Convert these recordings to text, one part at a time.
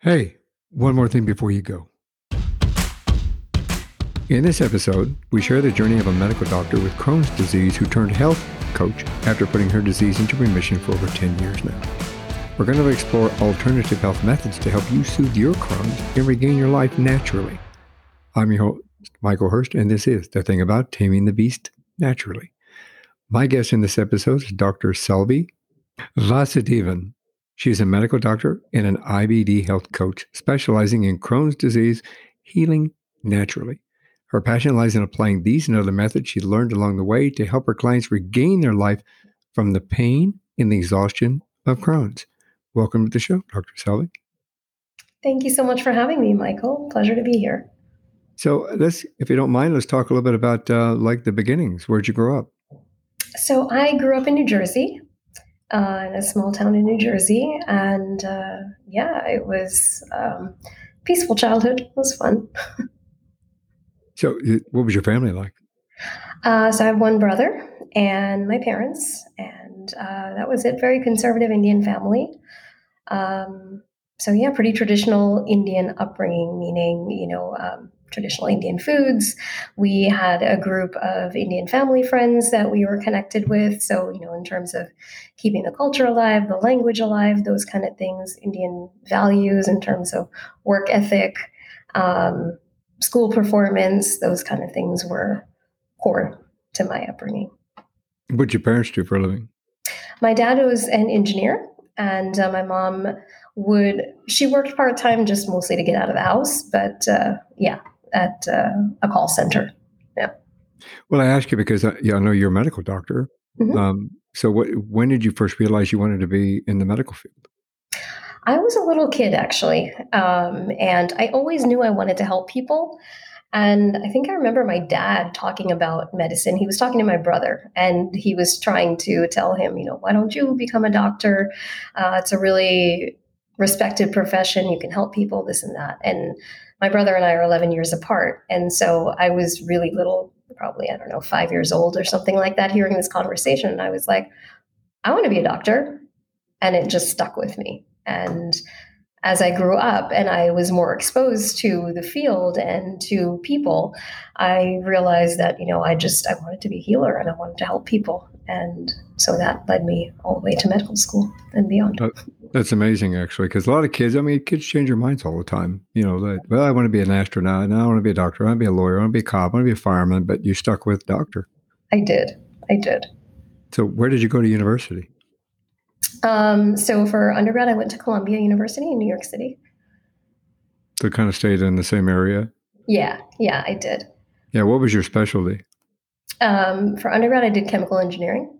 Hey, one more thing before you go. In this episode, we share the journey of a medical doctor with Crohn's disease who turned health coach after putting her disease into remission for over 10 years now. We're going to explore alternative health methods to help you soothe your Crohn's and regain your life naturally. I'm your host, Michael Hurst, and this is The Thing About Taming the Beast Naturally. My guest in this episode is Dr. Selvi Vasudevan. She's a medical doctor and an IBD health coach specializing in Crohn's disease healing naturally. Her passion lies in applying these and other methods she learned along the way to help her clients regain their life from the pain and the exhaustion of Crohn's. Welcome to the show, Dr. Selvi. Thank you so much for having me, Michael. Pleasure to be here. So let's, if you don't mind, let's talk a little bit about uh, like the beginnings. Where'd you grow up? So I grew up in New Jersey, uh, in a small town in New Jersey, and uh, yeah, it was um, peaceful childhood. It was fun. so, what was your family like? Uh, so I have one brother and my parents, and uh, that was it. Very conservative Indian family. Um, so yeah, pretty traditional Indian upbringing, meaning you know um, traditional Indian foods. We had a group of Indian family friends that we were connected with. So, you know, in terms of keeping the culture alive, the language alive, those kind of things, Indian values in terms of work ethic, um, school performance, those kind of things were core to my upbringing. What did your parents do for a living? My dad was an engineer, and uh, my mom would she worked part time just mostly to get out of the house but uh, yeah at uh, a call center. Yeah. Well, I ask you because I, yeah, I know you're a medical doctor. Mm-hmm. Um, so, what, when did you first realize you wanted to be in the medical field? I was a little kid actually, um, and I always knew I wanted to help people. And I think I remember my dad talking about medicine. He was talking to my brother, and he was trying to tell him, you know, why don't you become a doctor? Uh, it's a really respected profession. You can help people, this and that. And my brother and I are 11 years apart. And so I was really little, probably, I don't know, five years old or something like that, hearing this conversation. And I was like, I want to be a doctor. And it just stuck with me. And as I grew up and I was more exposed to the field and to people, I realized that, you know, I just, I wanted to be a healer and I wanted to help people. And so that led me all the way to medical school and beyond. Uh, That's amazing, actually, because a lot of kids, I mean, kids change their minds all the time. You know, that, well, I want to be an astronaut. Now I want to be a doctor. I want to be a lawyer. I want to be a cop. I want to be a fireman. But you stuck with doctor. I did. I did. So, where did you go to university? Um, so, for undergrad, I went to Columbia University in New York City. So, kind of stayed in the same area? Yeah. Yeah, I did. Yeah. What was your specialty? Um, for undergrad, I did chemical engineering.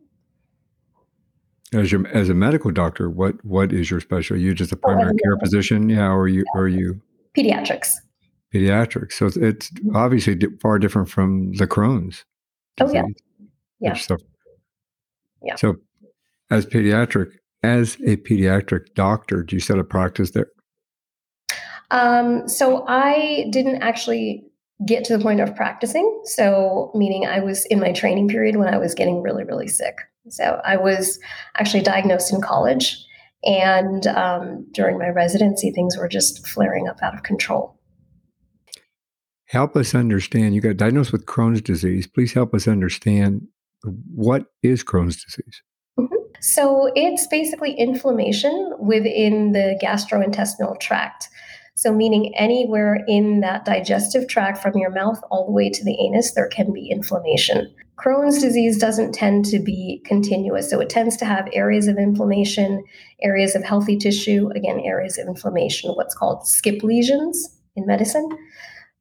As your as a medical doctor, what what is your specialty? Are you just a primary oh, care physician? Yeah, or you or you pediatrics? Pediatrics. So it's obviously far different from the Crohn's. Oh yeah, yeah. Stuff. Yeah. So, as pediatric, as a pediatric doctor, do you set a practice there? Um, so I didn't actually get to the point of practicing. So, meaning I was in my training period when I was getting really, really sick. So I was actually diagnosed in college. And um, during my residency, things were just flaring up out of control. Help us understand. You got diagnosed with Crohn's disease. Please help us understand what is Crohn's disease. Mm-hmm. So it's basically inflammation within the gastrointestinal tract. So, meaning anywhere in that digestive tract from your mouth all the way to the anus, there can be inflammation. Crohn's disease doesn't tend to be continuous. So, it tends to have areas of inflammation, areas of healthy tissue, again, areas of inflammation, what's called skip lesions in medicine.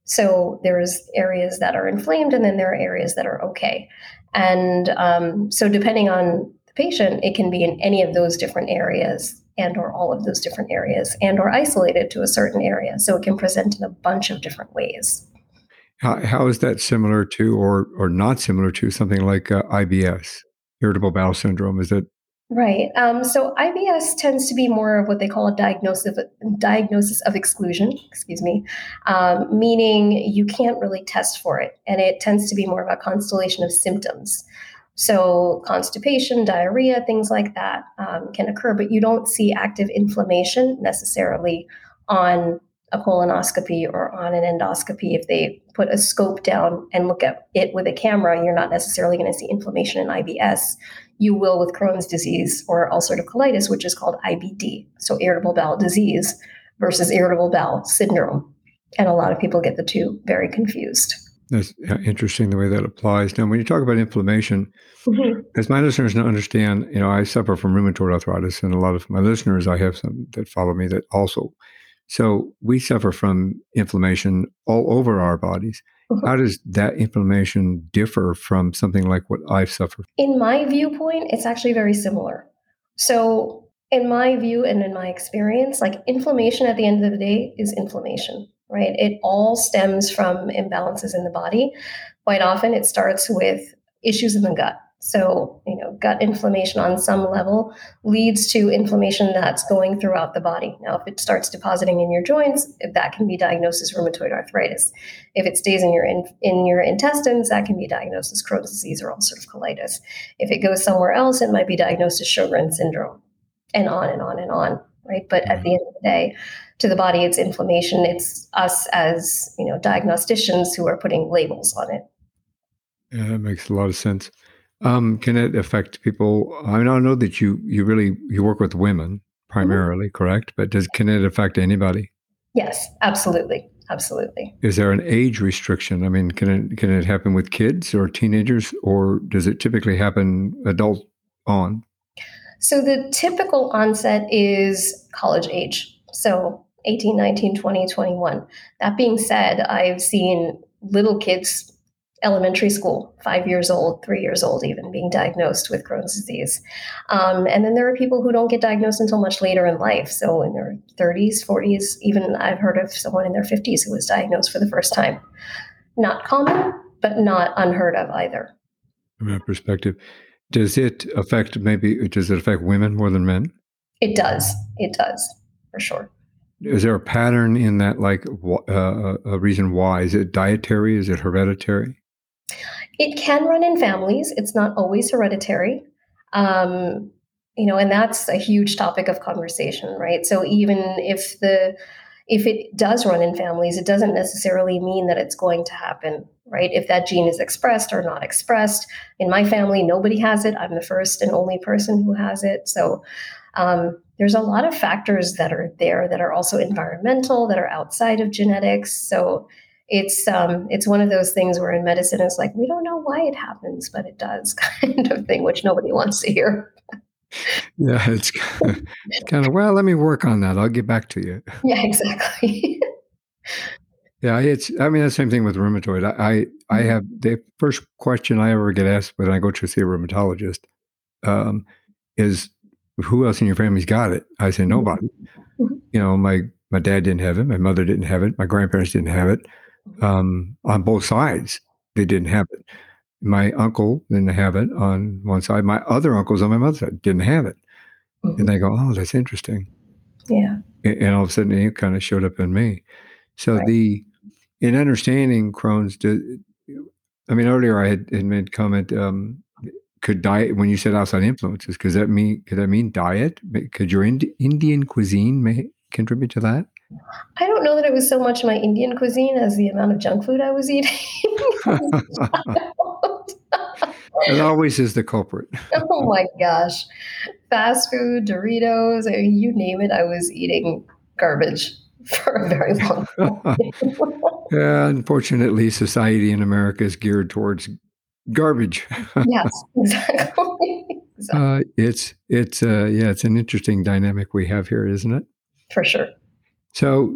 So, there's areas that are inflamed, and then there are areas that are okay. And um, so, depending on the patient, it can be in any of those different areas and or all of those different areas and or isolated to a certain area so it can present in a bunch of different ways how, how is that similar to or or not similar to something like uh, ibs irritable bowel syndrome? Is it right um, so ibs tends to be more of what they call a diagnosis of, diagnosis of exclusion excuse me um, meaning you can't really test for it and it tends to be more of a constellation of symptoms. So, constipation, diarrhea, things like that um, can occur, but you don't see active inflammation necessarily on a colonoscopy or on an endoscopy, if they put a scope down and look at it with a camera, you're not necessarily going to see inflammation in IBS. You will with Crohn's disease or ulcerative colitis, which is called IBD, so irritable bowel disease versus irritable bowel syndrome. And a lot of people get the two very confused. That's interesting the way that applies. Now, when you talk about inflammation, mm-hmm. as my listeners understand, you know, I suffer from rheumatoid arthritis, and a lot of my listeners, I have some that follow me that also so we suffer from inflammation all over our bodies. How uh-huh. does that inflammation differ from something like what I've suffered? In my viewpoint, it's actually very similar. So, in my view and in my experience, like inflammation at the end of the day is inflammation, right? It all stems from imbalances in the body. Quite often, it starts with issues in the gut. So, you know, gut inflammation on some level leads to inflammation that's going throughout the body. Now, if it starts depositing in your joints, that can be diagnosed as rheumatoid arthritis. If it stays in your in, in your intestines, that can be diagnosed as Crohn's disease or ulcerative colitis. If it goes somewhere else, it might be diagnosed as Sjogren's syndrome, and on and on and on. Right, but at the mm-hmm. end of the day, to the body, it's inflammation. It's us as you know diagnosticians who are putting labels on it. Yeah, that makes a lot of sense. Um, can it affect people? I mean, I know that you you really you work with women mm-hmm. primarily, mm-hmm. correct? But does can it affect anybody? Yes, absolutely, absolutely. Is there an age restriction? I mean, can it can it happen with kids or teenagers, or does it typically happen adult on? So the typical onset is college age. So 18, 19, 20, 21. That being said, I've seen little kids elementary school, five years old, three years old, even being diagnosed with Crohn's disease. Um, and then there are people who don't get diagnosed until much later in life. So in their 30s, 40s, even I've heard of someone in their 50s who was diagnosed for the first time. Not common, but not unheard of either. From that perspective, does it affect maybe, does it affect women more than men? It does. It does, for sure. Is there a pattern in that, like uh, a reason why? Is it dietary? Is it hereditary? It can run in families. It's not always hereditary. Um, you know, and that's a huge topic of conversation, right? So even if the if it does run in families, it doesn't necessarily mean that it's going to happen, right? If that gene is expressed or not expressed. In my family, nobody has it. I'm the first and only person who has it. So um, there's a lot of factors that are there that are also environmental, that are outside of genetics. So it's um, it's one of those things where in medicine it's like we don't know why it happens, but it does, kind of thing, which nobody wants to hear. yeah, it's kind of well. Let me work on that. I'll get back to you. Yeah, exactly. yeah, it's. I mean, the same thing with rheumatoid. I, I, I mm-hmm. have the first question I ever get asked when I go to see a rheumatologist um, is, "Who else in your family's got it?" I say, mm-hmm. "Nobody." Mm-hmm. You know, my my dad didn't have it. My mother didn't have it. My grandparents didn't have it um, on both sides. They didn't have it. My uncle didn't have it on one side. My other uncles on my mother's side didn't have it. Mm-hmm. And they go, oh, that's interesting. Yeah. And, and all of a sudden it kind of showed up in me. So right. the, in understanding Crohn's, I mean, earlier I had, had made comment, um, could diet, when you said outside influences, could that mean, could that mean diet? Could your Indi- Indian cuisine may contribute to that? I don't know that it was so much my Indian cuisine as the amount of junk food I was eating. it always is the culprit. oh my gosh. Fast food, Doritos, I mean, you name it, I was eating garbage for a very long time. yeah, unfortunately, society in America is geared towards garbage. yes, exactly. exactly. Uh, it's it's uh, yeah, it's an interesting dynamic we have here, isn't it? For sure. So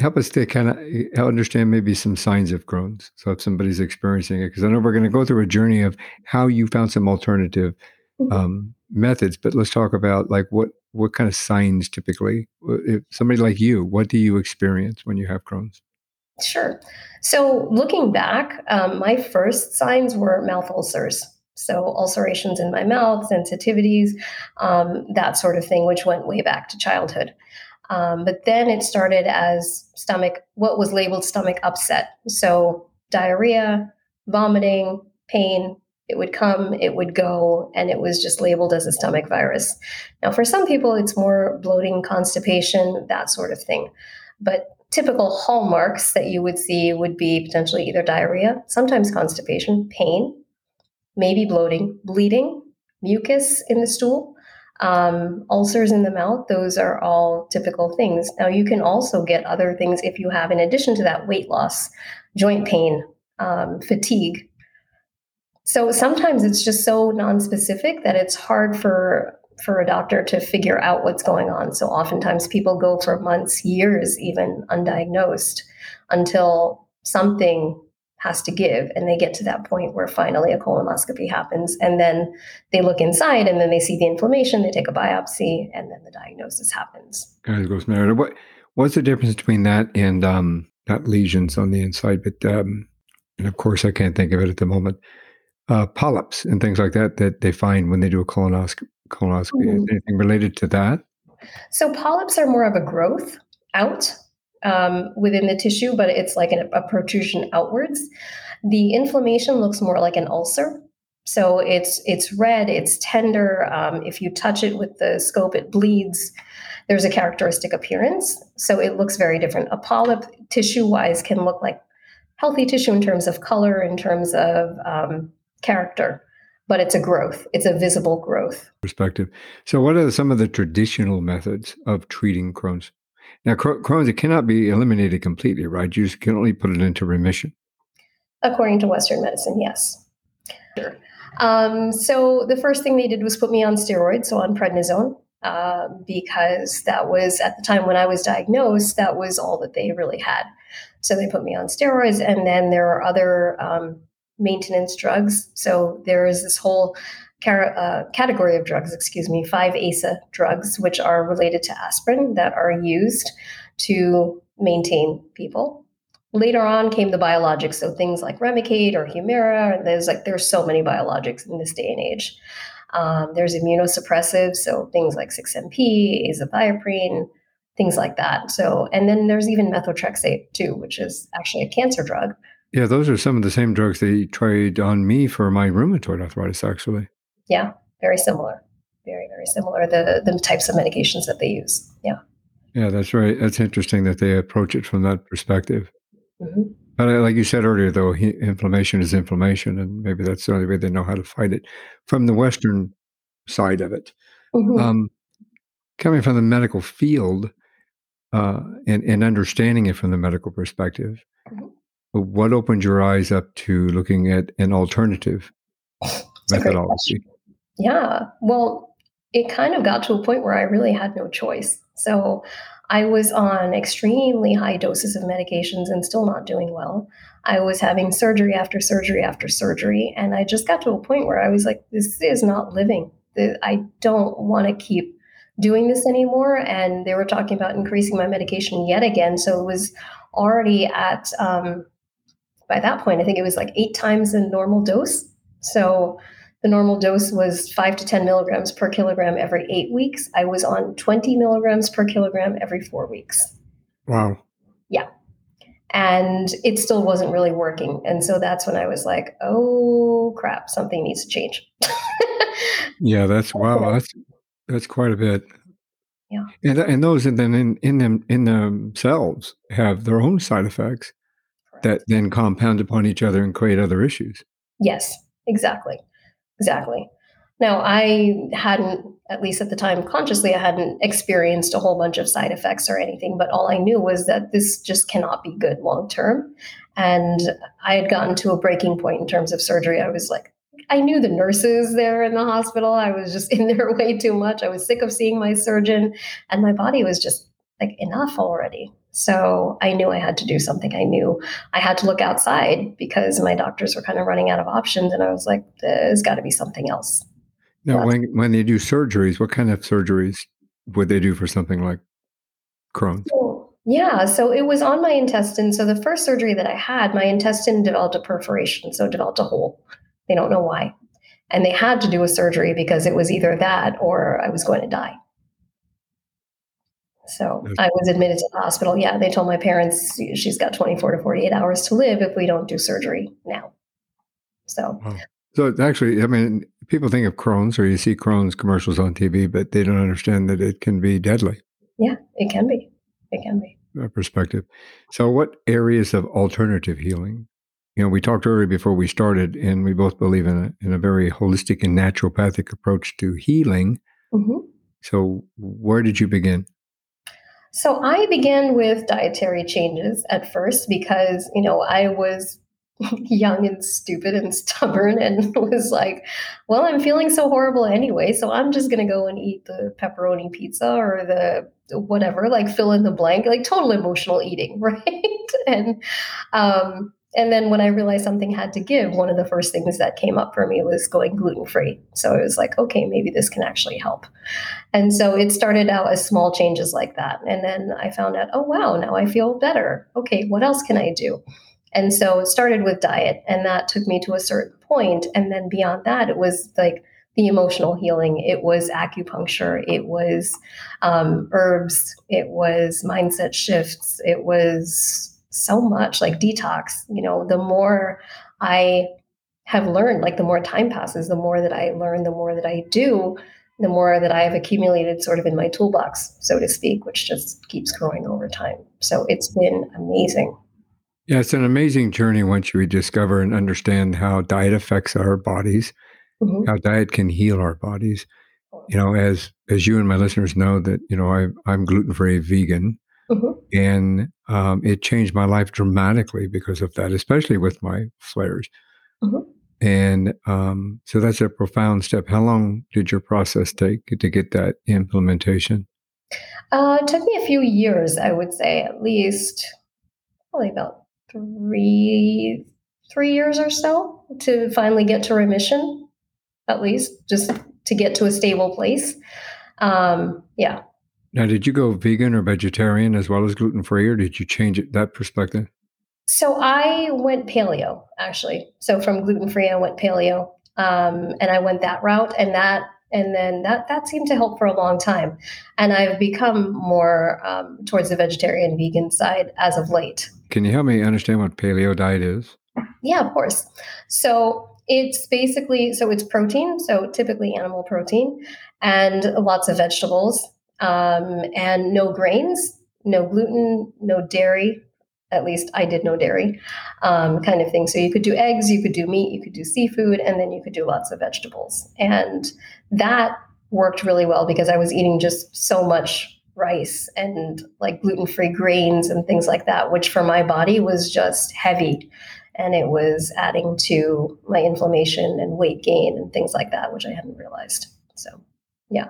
help us to kind of eh, understand maybe some signs of Crohn's. So if somebody's experiencing it, because I know we're going to go through a journey of how you found some alternative mm-hmm. um, methods, but let's talk about like what what kind of signs typically, if somebody like you, what do you experience when you have Crohn's? Sure. So looking back, um, my first signs were mouth ulcers. So ulcerations in my mouth, sensitivities, um, that sort of thing, which went way back to childhood. Um, but then it started as stomach, what was labeled stomach upset. So diarrhea, vomiting, pain, It would come, it would go, and it was just labeled as a stomach virus. Now, for some people, it's more bloating, constipation, that sort of thing. But typical hallmarks that you would see would be potentially either diarrhea, sometimes constipation, pain, maybe bloating, bleeding, mucus in the stool, um, ulcers in the mouth. Those are all typical things. Now, you can also get other things if you have, in addition to that, weight loss, joint pain, um, fatigue. So sometimes it's just so non-specific that it's hard for for a doctor to figure out what's going on. So oftentimes people go for months, years, even undiagnosed until something has to give and they get to that point where finally a colonoscopy happens and then they look inside and then they see the inflammation they take a biopsy and then the diagnosis happens. Guys goes Meredith. What what's the difference between that and um not lesions on the inside? But um and of course I can't think of it at the moment. Uh polyps and things like that that they find when they do a colonoscopy. Colonoscopy mm-hmm. anything related to that? So polyps are more of a growth out um, within the tissue, but it's like an, a protrusion outwards. The inflammation looks more like an ulcer. So it's it's red, it's tender. Um, if you touch it with the scope, it bleeds. There's a characteristic appearance, so it looks very different. A polyp, tissue-wise, can look like healthy tissue in terms of color, in terms of um, character, but it's a growth. It's a visible growth. Perspective. So, what are some of the traditional methods of treating Crohn's? Now, Crohn's, it cannot be eliminated completely, right? You just can only put it into remission. According to Western medicine, yes. Um, so the first thing they did was put me on steroids, so on prednisone, uh, because that was at the time when I was diagnosed, that was all that they really had. So they put me on steroids, and then there are other um, maintenance drugs. So there is this whole uh, category of drugs, excuse me, five ASA drugs, which are related to aspirin that are used to maintain people. Later on came the biologics, so things like Remicade or Humira. There's like there's so many biologics in this day and age. Um, there's immunosuppressives, so things like 6-MP, azathioprine, things like that. So, and then there's even methotrexate too, which is actually a cancer drug. Yeah, those are some of the same drugs they tried on me for my rheumatoid arthritis, actually yeah, very similar. Very, very similar. The the types of medications that they use. Yeah. Yeah, that's right. That's interesting that they approach it from that perspective. Mm-hmm. But uh, like you said earlier, though, he, inflammation is inflammation, and maybe that's the only way they know how to fight it. From the Western side of it, mm-hmm. um, coming from the medical field uh, and, and understanding it from the medical perspective, mm-hmm. what opened your eyes up to looking at an alternative methodology? Yeah. Well, it kind of got to a point where I really had no choice. So I was on extremely high doses of medications and still not doing well. I was having surgery after surgery after surgery. And I just got to a point where I was like, this is not living. I don't want to keep doing this anymore. And they were talking about increasing my medication yet again. So it was already at, um, by that point, I think it was like eight times the normal dose. So the normal dose was five to 10 milligrams per kilogram every eight weeks. I was on 20 milligrams per kilogram every four weeks. Wow. Yeah. And it still wasn't really working. And so that's when I was like, oh crap, something needs to change. yeah, that's wow. That's that's quite a bit. Yeah. And, and those and then in, in them in themselves have their own side effects Correct. that then compound upon each other and create other issues. Yes, exactly. Exactly. Now, I hadn't, at least at the time consciously, I hadn't experienced a whole bunch of side effects or anything, but all I knew was that this just cannot be good long term. And I had gotten to a breaking point in terms of surgery. I was like, I knew the nurses there in the hospital. I was just in there way too much. I was sick of seeing my surgeon, and my body was just like, enough already. So I knew I had to do something. I knew I had to look outside because my doctors were kind of running out of options. And I was like, there's got to be something else. Now, when, when they do surgeries, what kind of surgeries would they do for something like Crohn's? So, yeah, so it was on my intestine. So the first surgery that I had, my intestine developed a perforation, so developed a hole. They don't know why. And they had to do a surgery because it was either that or I was going to die. So I was admitted to the hospital. Yeah, they told my parents she's got 24 to 48 hours to live if we don't do surgery now. So wow. So actually, I mean, people think of Crohn's or you see Crohn's commercials on TV, but they don't understand that it can be deadly. Yeah, it can be. It can be. Perspective. So, what areas of alternative healing? You know, we talked earlier before we started, and we both believe in a, in a very holistic and naturopathic approach to healing. Mm-hmm. So, where did you begin? So, I began with dietary changes at first because, you know, I was young and stupid and stubborn and was like, well, I'm feeling so horrible anyway, so I'm just going to go and eat the pepperoni pizza or the whatever, like fill in the blank, like total emotional eating, right? and um and then when I realized something had to give, one of the first things that came up for me was going gluten free. So I was like, okay, maybe this can actually help. And so it started out as small changes like that. And then I found out, oh, wow, now I feel better. Okay, what else can I do? And so it started with diet, and that took me to a certain point. And then beyond that, it was like the emotional healing, it was acupuncture, it was um, herbs, it was mindset shifts, it was so much like detox. You know, the more I have learned, like the more time passes, the more that I learn, the more that I do, the more that I have accumulated sort of in my toolbox, so to speak, which just keeps growing over time. So it's been amazing. Yeah, it's an amazing journey once you discover and understand how diet affects our bodies, mm-hmm. how diet can heal our bodies. You know, as as you and my listeners know that you know I, I'm gluten free vegan, mm-hmm. And um, it changed my life dramatically because of that, especially with my flares. Mm-hmm. And um, so that's a profound step. How long did your process take to get that implementation? Uh, it took me a few years, I would say, at least probably about three three years or so to finally get to remission, at least just to get to a stable place. Um, yeah. Now, did you go vegan or vegetarian as well as gluten free, or did you change it that perspective? So I went paleo actually. So from gluten free, I went paleo, um, and I went that route, and that and then that that seemed to help for a long time. And I've become more um, towards the vegetarian vegan side as of late. Can you help me understand what paleo diet is? Yeah, of course. So it's basically so it's protein, so typically animal protein, and lots of vegetables, um, and no grains, no gluten, no dairy. At least I did no dairy, um, kind of thing. So you could do eggs, you could do meat, you could do seafood, and then you could do lots of vegetables. And that worked really well because I was eating just so much rice and like gluten free grains and things like that, which for my body was just heavy. And it was adding to my inflammation and weight gain and things like that, which I hadn't realized. So, yeah.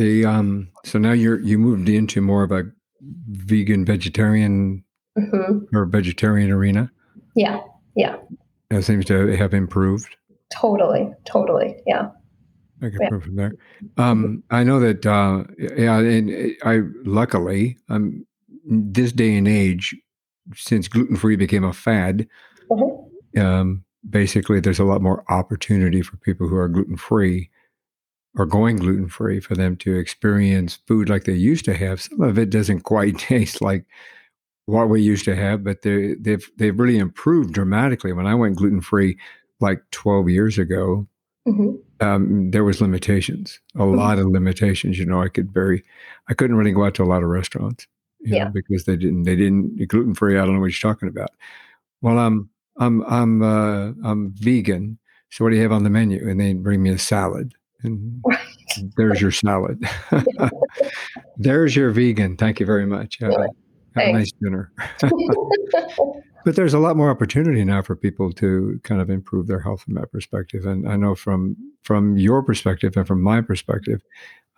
The um, so now you're you moved into more of a vegan vegetarian mm-hmm. or vegetarian arena. Yeah, yeah. That seems to have improved. Totally, totally. Yeah. I can yeah. from there. Um, I know that, uh, yeah, and I luckily, um, this day and age, since gluten free became a fad, mm-hmm. um, basically there's a lot more opportunity for people who are gluten free or going gluten free for them to experience food like they used to have. Some of it doesn't quite taste like what we used to have, but they, they've they've really improved dramatically. When I went gluten free like 12 years ago, mm-hmm um, there was limitations, a mm-hmm. lot of limitations. You know, I could very, I couldn't really go out to a lot of restaurants, yeah, know, because they didn't, they didn't gluten free. I don't know what you're talking about. Well, I'm, I'm, I'm, uh, I'm vegan. So what do you have on the menu? And they bring me a salad, and there's your salad. there's your vegan. Thank you very much. Have, a, have a nice dinner. But there's a lot more opportunity now for people to kind of improve their health from that perspective. And I know from from your perspective and from my perspective,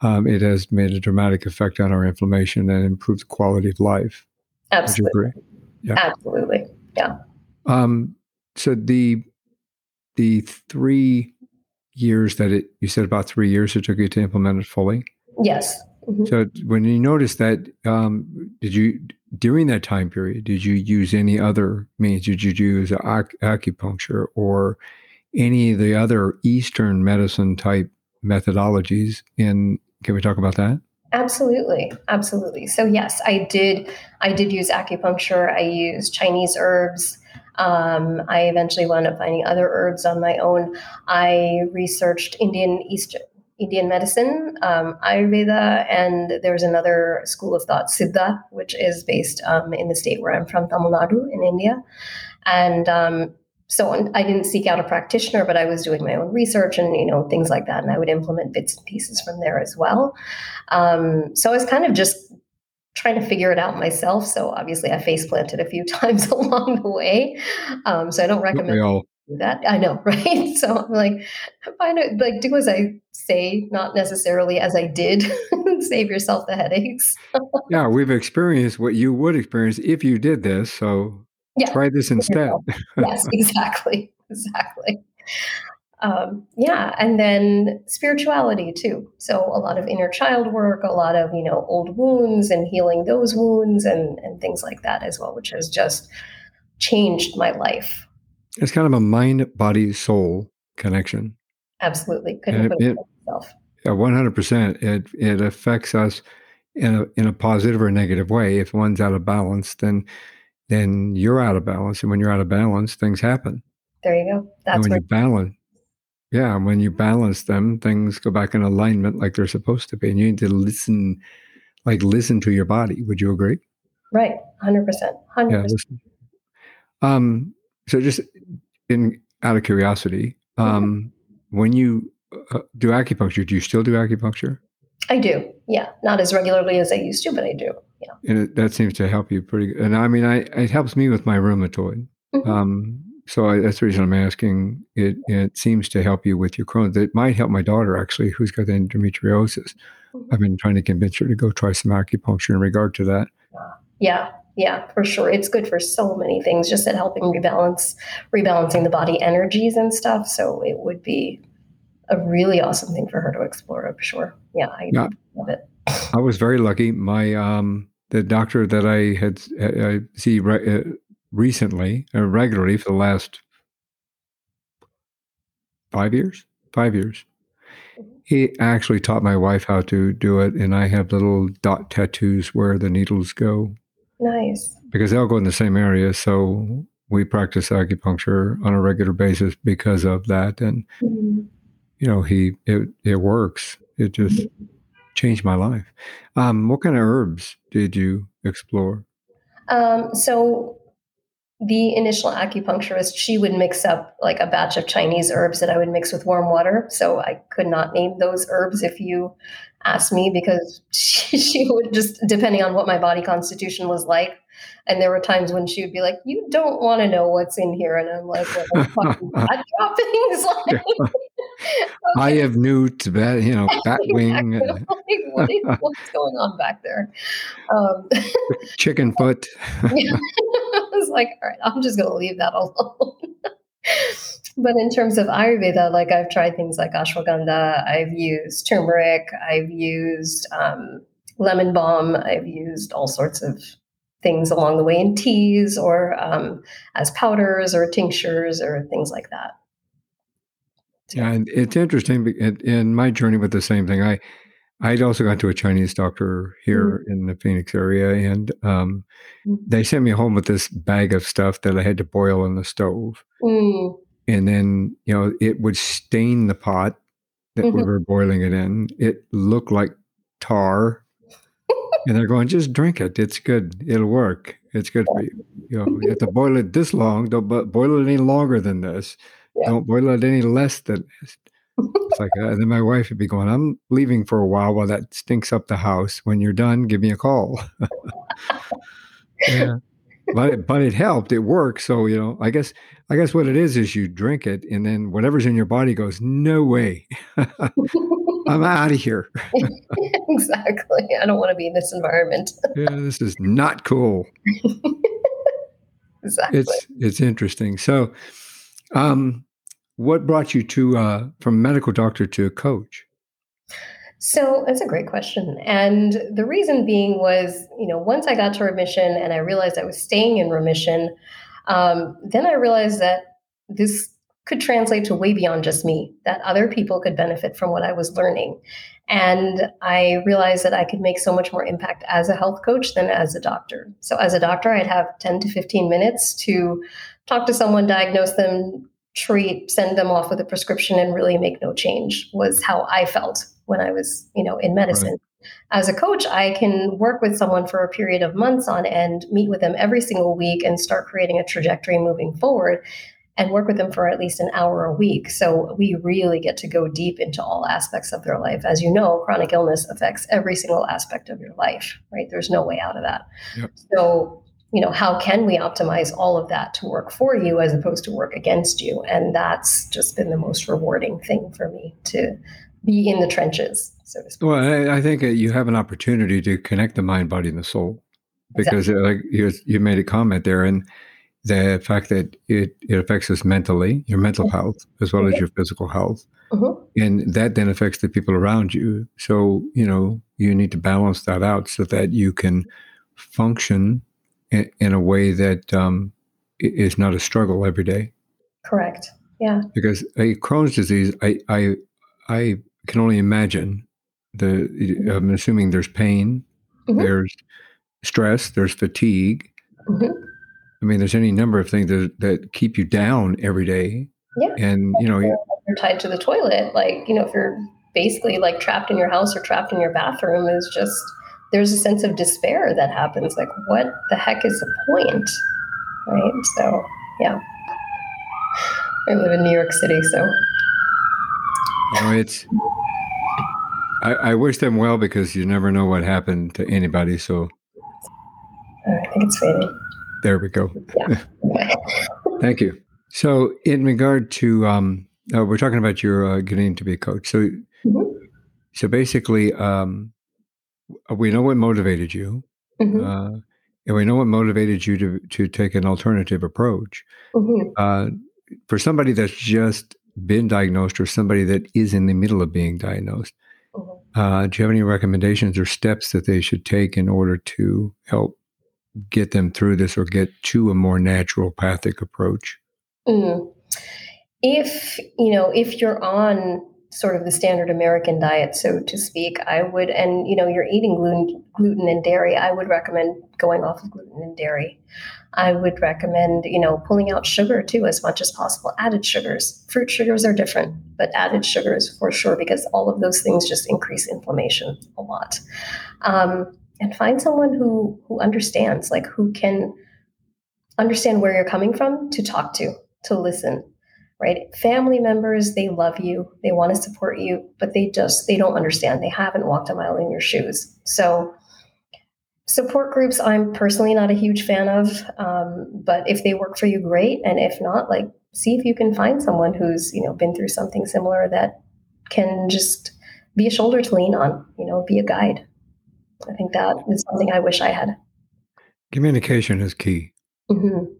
um, it has made a dramatic effect on our inflammation and improved quality of life. Absolutely. Yeah. Absolutely. Yeah. Um, so the the three years that it you said about three years it took you to implement it fully. Yes. Mm-hmm. So when you noticed that, um, did you during that time period did you use any other means? Did you use ac- acupuncture or any of the other Eastern medicine type methodologies? In can we talk about that? Absolutely, absolutely. So yes, I did. I did use acupuncture. I used Chinese herbs. Um, I eventually wound up finding other herbs on my own. I researched Indian East Indian medicine, um, Ayurveda, and there's another school of thought, Siddha, which is based um, in the state where I'm from, Tamil Nadu in India. And um, so I didn't seek out a practitioner, but I was doing my own research and you know things like that, and I would implement bits and pieces from there as well. Um, so I was kind of just trying to figure it out myself. So obviously, I face planted a few times along the way. Um, so I don't recommend that. I know, right? So I'm like, find it like do as I say, not necessarily as I did. Save yourself the headaches. yeah, we've experienced what you would experience if you did this. So yeah. try this instead. yes, exactly, exactly. Um, yeah, and then spirituality too. So a lot of inner child work, a lot of you know old wounds and healing those wounds and and things like that as well, which has just changed my life. It's kind of a mind, body, soul connection. Absolutely, couldn't put it, myself. Yeah, one hundred percent. It it affects us in a in a positive or negative way. If one's out of balance, then then you're out of balance, and when you're out of balance, things happen. There you go. That's and when you balance yeah, when you balance them, things go back in alignment like they're supposed to be. And you need to listen, like listen to your body. Would you agree? Right, hundred percent, hundred percent. Um, so just in out of curiosity, mm-hmm. um, mm-hmm. when you uh, do acupuncture, do you still do acupuncture? I do. Yeah, not as regularly as I used to, but I do. Yeah, and it, that seems to help you pretty. good. And I mean, I it helps me with my rheumatoid. Mm-hmm. Um, so I, that's the reason I'm asking. It it seems to help you with your Crohn's. It might help my daughter actually, who's got endometriosis. Mm-hmm. I've been trying to convince her to go try some acupuncture in regard to that. Yeah, yeah, for sure. It's good for so many things, just at helping rebalance, rebalancing the body energies and stuff. So it would be a really awesome thing for her to explore. I'm sure. Yeah, I yeah. love it. I was very lucky. My um, the doctor that I had I see uh, recently, uh, regularly for the last five years. Five years. Mm-hmm. He actually taught my wife how to do it, and I have little dot tattoos where the needles go. Nice. Because they all go in the same area, so we practice acupuncture on a regular basis because of that. And mm-hmm. you know, he it it works. It just mm-hmm. Changed my life. Um, what kind of herbs did you explore? Um, so the initial acupuncturist, she would mix up like a batch of Chinese herbs that I would mix with warm water. So I could not name those herbs if you asked me because she, she would just, depending on what my body constitution was like. And there were times when she would be like, "You don't want to know what's in here," and I'm like, "What fucking bat droppings?" like, I have new Tibet, you know, bat wing. like, what is, what's going on back there? Um, Chicken foot. I was like, all right, I'm just going to leave that alone. but in terms of Ayurveda, like I've tried things like ashwagandha, I've used turmeric, I've used um, lemon balm, I've used all sorts of things along the way in teas or um, as powders or tinctures or things like that. Yeah, and it's interesting in my journey with the same thing. I I'd also gone to a Chinese doctor here mm. in the Phoenix area, and um, mm. they sent me home with this bag of stuff that I had to boil in the stove, mm. and then you know it would stain the pot that mm-hmm. we were boiling it in. It looked like tar, and they're going, "Just drink it. It's good. It'll work. It's good for you. You know, you have to boil it this long. Don't boil it any longer than this." Yeah. Don't boil it any less than it's like, uh, and then my wife would be going, I'm leaving for a while while that stinks up the house. When you're done, give me a call. yeah. But it, but it helped. It worked. So, you know, I guess, I guess what it is, is you drink it and then whatever's in your body goes, no way. I'm out of here. exactly. I don't want to be in this environment. yeah, this is not cool. exactly. It's it's interesting. So, um, what brought you to uh, from medical doctor to a coach? So that's a great question. And the reason being was, you know, once I got to remission and I realized I was staying in remission, um, then I realized that this could translate to way beyond just me, that other people could benefit from what I was learning. And I realized that I could make so much more impact as a health coach than as a doctor. So, as a doctor, I'd have 10 to 15 minutes to talk to someone, diagnose them, treat, send them off with a prescription, and really make no change, was how I felt when I was, you know, in medicine. Right. As a coach, I can work with someone for a period of months on end, meet with them every single week, and start creating a trajectory moving forward and work with them for at least an hour a week. So we really get to go deep into all aspects of their life. As you know, chronic illness affects every single aspect of your life, right? There's no way out of that. Yep. So, you know, how can we optimize all of that to work for you as opposed to work against you? And that's just been the most rewarding thing for me to be in the trenches, so to speak. Well, I, think you have an opportunity to connect the mind, body, and the soul because exactly. like you, you made a comment there and the fact that it, it affects us mentally, your mental mm-hmm. health, as well as mm-hmm. your physical health. Mm-hmm. And that then affects the people around you. So, you know, you need to balance that out so that you can function in, in a way that um, is not a struggle every day. Correct. Yeah. Because a Crohn's disease, I, I, I can only imagine the. I'm assuming there's pain, mm-hmm. there's stress, there's fatigue. Mm-hmm. I mean, there's any number of things that, that keep you down every day. Yeah. And, you know, you're tied to the toilet. Like, you know, if you're basically like trapped in your house or trapped in your bathroom, is just, there's a sense of despair that happens. Like, what the heck is the point? Right. So, yeah. I live in New York City, so. Know, it's, I, I wish them well because you never know what happened to anybody. So, I think it's fading. There we go. Yeah. Thank you. So, in regard to, um, uh, we're talking about your uh, getting to be a coach. So, mm-hmm. so basically, um, we know what motivated you, mm-hmm. uh, and we know what motivated you to to take an alternative approach. Mm-hmm. Uh, for somebody that's just been diagnosed, or somebody that is in the middle of being diagnosed, mm-hmm. uh, do you have any recommendations or steps that they should take in order to help get them through this or get to a more naturopathic approach? Mm. If you know, if you're on sort of the standard American diet, so to speak, I would, and you know, you're eating gluten, gluten and dairy, I would recommend going off of gluten and dairy. I would recommend, you know, pulling out sugar too as much as possible. Added sugars, fruit sugars are different, but added sugars for sure because all of those things just increase inflammation a lot. Um, and find someone who who understands like who can understand where you're coming from to talk to to listen right family members they love you they want to support you but they just they don't understand they haven't walked a mile in your shoes so support groups i'm personally not a huge fan of um, but if they work for you great and if not like see if you can find someone who's you know been through something similar that can just be a shoulder to lean on you know be a guide I think that is something I wish I had. Communication is key. Mm-hmm.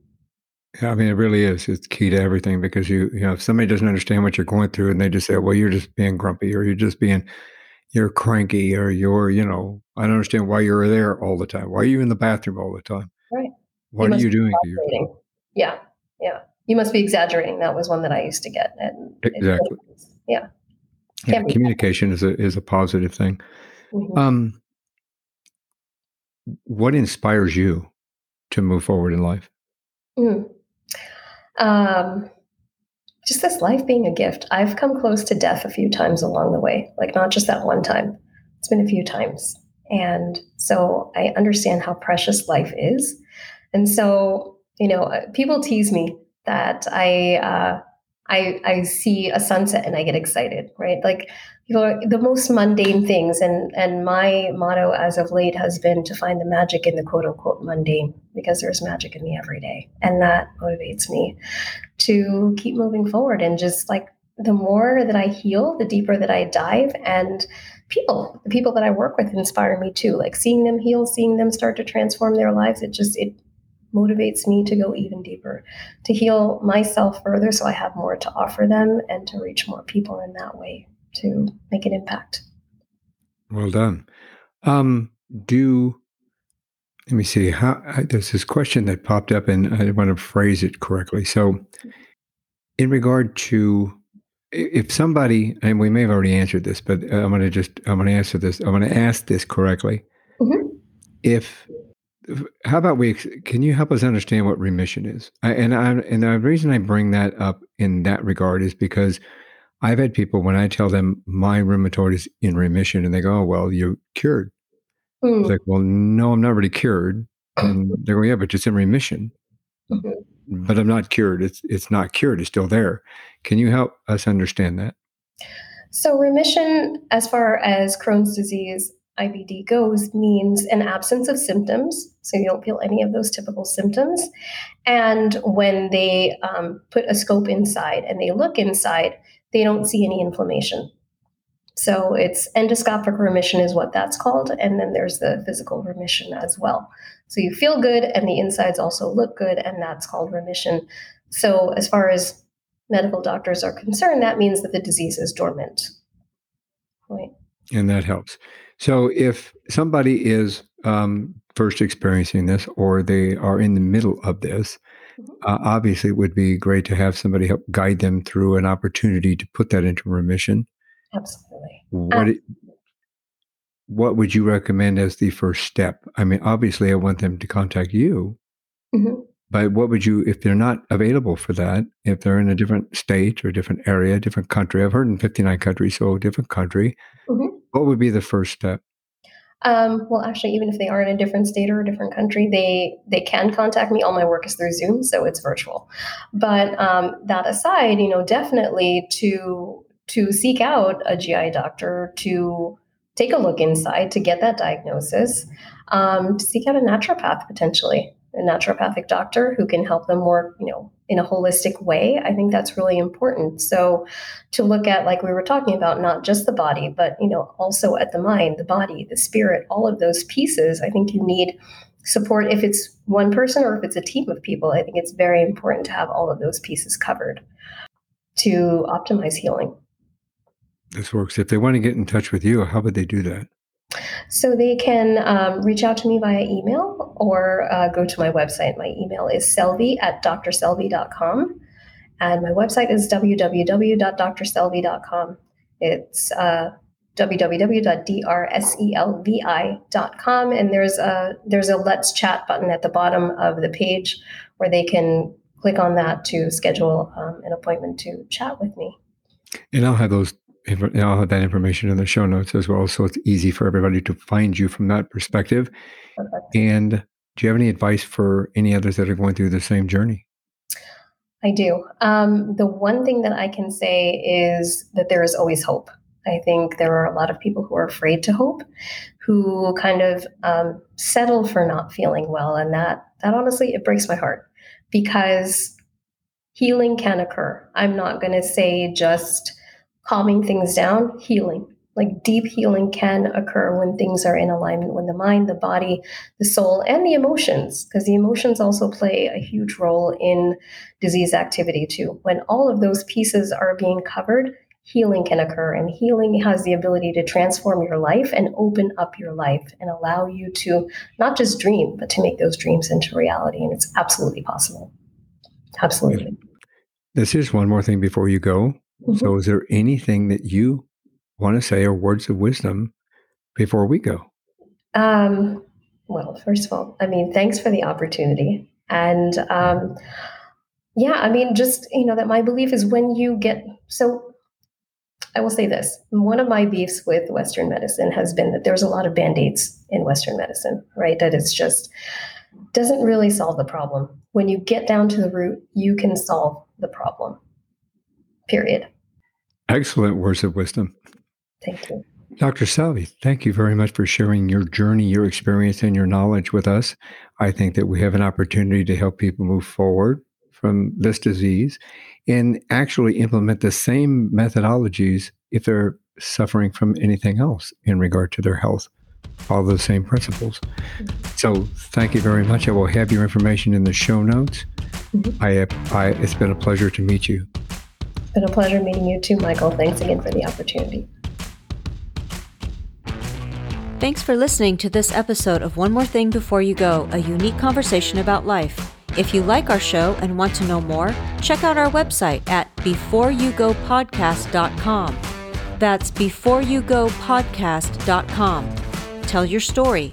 Yeah, I mean, it really is. It's key to everything because you, you know, if somebody doesn't understand what you're going through and they just say, well, you're just being grumpy or you're just being, you're cranky or you're, you know, I don't understand why you're there all the time. Why are you in the bathroom all the time? Right. What you are you doing? Yeah. Yeah. You must be exaggerating. That was one that I used to get. And exactly. yeah. yeah communication is a, is a positive thing. Mm-hmm. Um, what inspires you to move forward in life? Mm. Um, just this life being a gift. I've come close to death a few times along the way, like not just that one time. It's been a few times. And so I understand how precious life is. And so, you know, uh, people tease me that I, uh, I, I see a sunset and I get excited, right? Like you know, the most mundane things. And, and my motto as of late has been to find the magic in the quote unquote mundane because there's magic in the everyday. And that motivates me to keep moving forward. And just like the more that I heal, the deeper that I dive. And people, the people that I work with inspire me too. Like seeing them heal, seeing them start to transform their lives, it just, it motivates me to go even deeper, to heal myself further so I have more to offer them and to reach more people in that way to make an impact. Well done. Um, do let me see how there's this question that popped up and I want to phrase it correctly. So in regard to if somebody, and we may have already answered this, but I'm going to just, I'm going to answer this, I'm going to ask this correctly. Mm-hmm. If, how about we, can you help us understand what remission is? I, and I, and the reason I bring that up in that regard is because I've had people when I tell them my rheumatoid is in remission and they go, oh, well, you're cured. Mm. It's like, well, no, I'm not really cured. And they're going yeah, but it's in remission. Mm-hmm. But I'm not cured. It's it's not cured. It's still there. Can you help us understand that? So remission, as far as Crohn's disease IBD goes, means an absence of symptoms. So you don't feel any of those typical symptoms. And when they um, put a scope inside and they look inside, they don't see any inflammation. So it's endoscopic remission is what that's called, and then there's the physical remission as well. So you feel good, and the insides also look good, and that's called remission. So as far as medical doctors are concerned, that means that the disease is dormant. Right. And that helps. So if somebody is um, first experiencing this, or they are in the middle of this, mm-hmm. uh, obviously it would be great to have somebody help guide them through an opportunity to put that into remission. Absolutely. What um, what would you recommend as the first step? I mean, obviously, I want them to contact you, mm-hmm. but what would you, if they're not available for that, if they're in a different state or different area, different country? I've heard in 59 countries, so different country. Mm-hmm. What would be the first step? Um, well, actually, even if they are in a different state or a different country, they they can contact me. All my work is through Zoom, so it's virtual. But um, that aside, you know, definitely to to seek out a GI doctor to take a look inside to get that diagnosis, um, to seek out a naturopath potentially, a naturopathic doctor who can help them more, you know, in a holistic way. I think that's really important. So to look at, like we were talking about, not just the body, but you know, also at the mind, the body, the spirit, all of those pieces. I think you need support if it's one person or if it's a team of people. I think it's very important to have all of those pieces covered to optimize healing this works. If they want to get in touch with you, how would they do that? So they can um, reach out to me via email or uh, go to my website. My email is selvi at drselvi.com. And my website is www.drselvi.com. It's uh, www.drselvi.com. And there's a, there's a Let's Chat button at the bottom of the page where they can click on that to schedule um, an appointment to chat with me. And I'll have those I'll have that information in the show notes as well, so it's easy for everybody to find you from that perspective. Perfect. And do you have any advice for any others that are going through the same journey? I do. Um, the one thing that I can say is that there is always hope. I think there are a lot of people who are afraid to hope, who kind of um, settle for not feeling well, and that that honestly it breaks my heart because healing can occur. I'm not going to say just calming things down, healing. Like deep healing can occur when things are in alignment, when the mind, the body, the soul, and the emotions, because the emotions also play a huge role in disease activity too. When all of those pieces are being covered, healing can occur. And healing has the ability to transform your life and open up your life and allow you to not just dream, but to make those dreams into reality. And it's absolutely possible. Absolutely. This is one more thing before you go. Mm-hmm. So, is there anything that you want to say or words of wisdom before we go? Um, well, first of all, I mean, thanks for the opportunity. And um, yeah, I mean, just, you know, that my belief is when you get so. I will say this one of my beefs with Western medicine has been that there's a lot of band aids in Western medicine, right? That it's just doesn't really solve the problem. When you get down to the root, you can solve the problem period. Excellent words of wisdom. Thank you. Dr. Selvi, thank you very much for sharing your journey, your experience, and your knowledge with us. I think that we have an opportunity to help people move forward from this disease and actually implement the same methodologies if they're suffering from anything else in regard to their health. Follow the same principles. Mm-hmm. So, thank you very much. I will have your information in the show notes. Mm-hmm. I, I, it's been a pleasure to meet you been a pleasure meeting you too, Michael. Thanks again for the opportunity. Thanks for listening to this episode of One More Thing Before You Go, a unique conversation about life. If you like our show and want to know more, check out our website at beforeyougopodcast.com. That's beforeyougopodcast.com. Tell your story,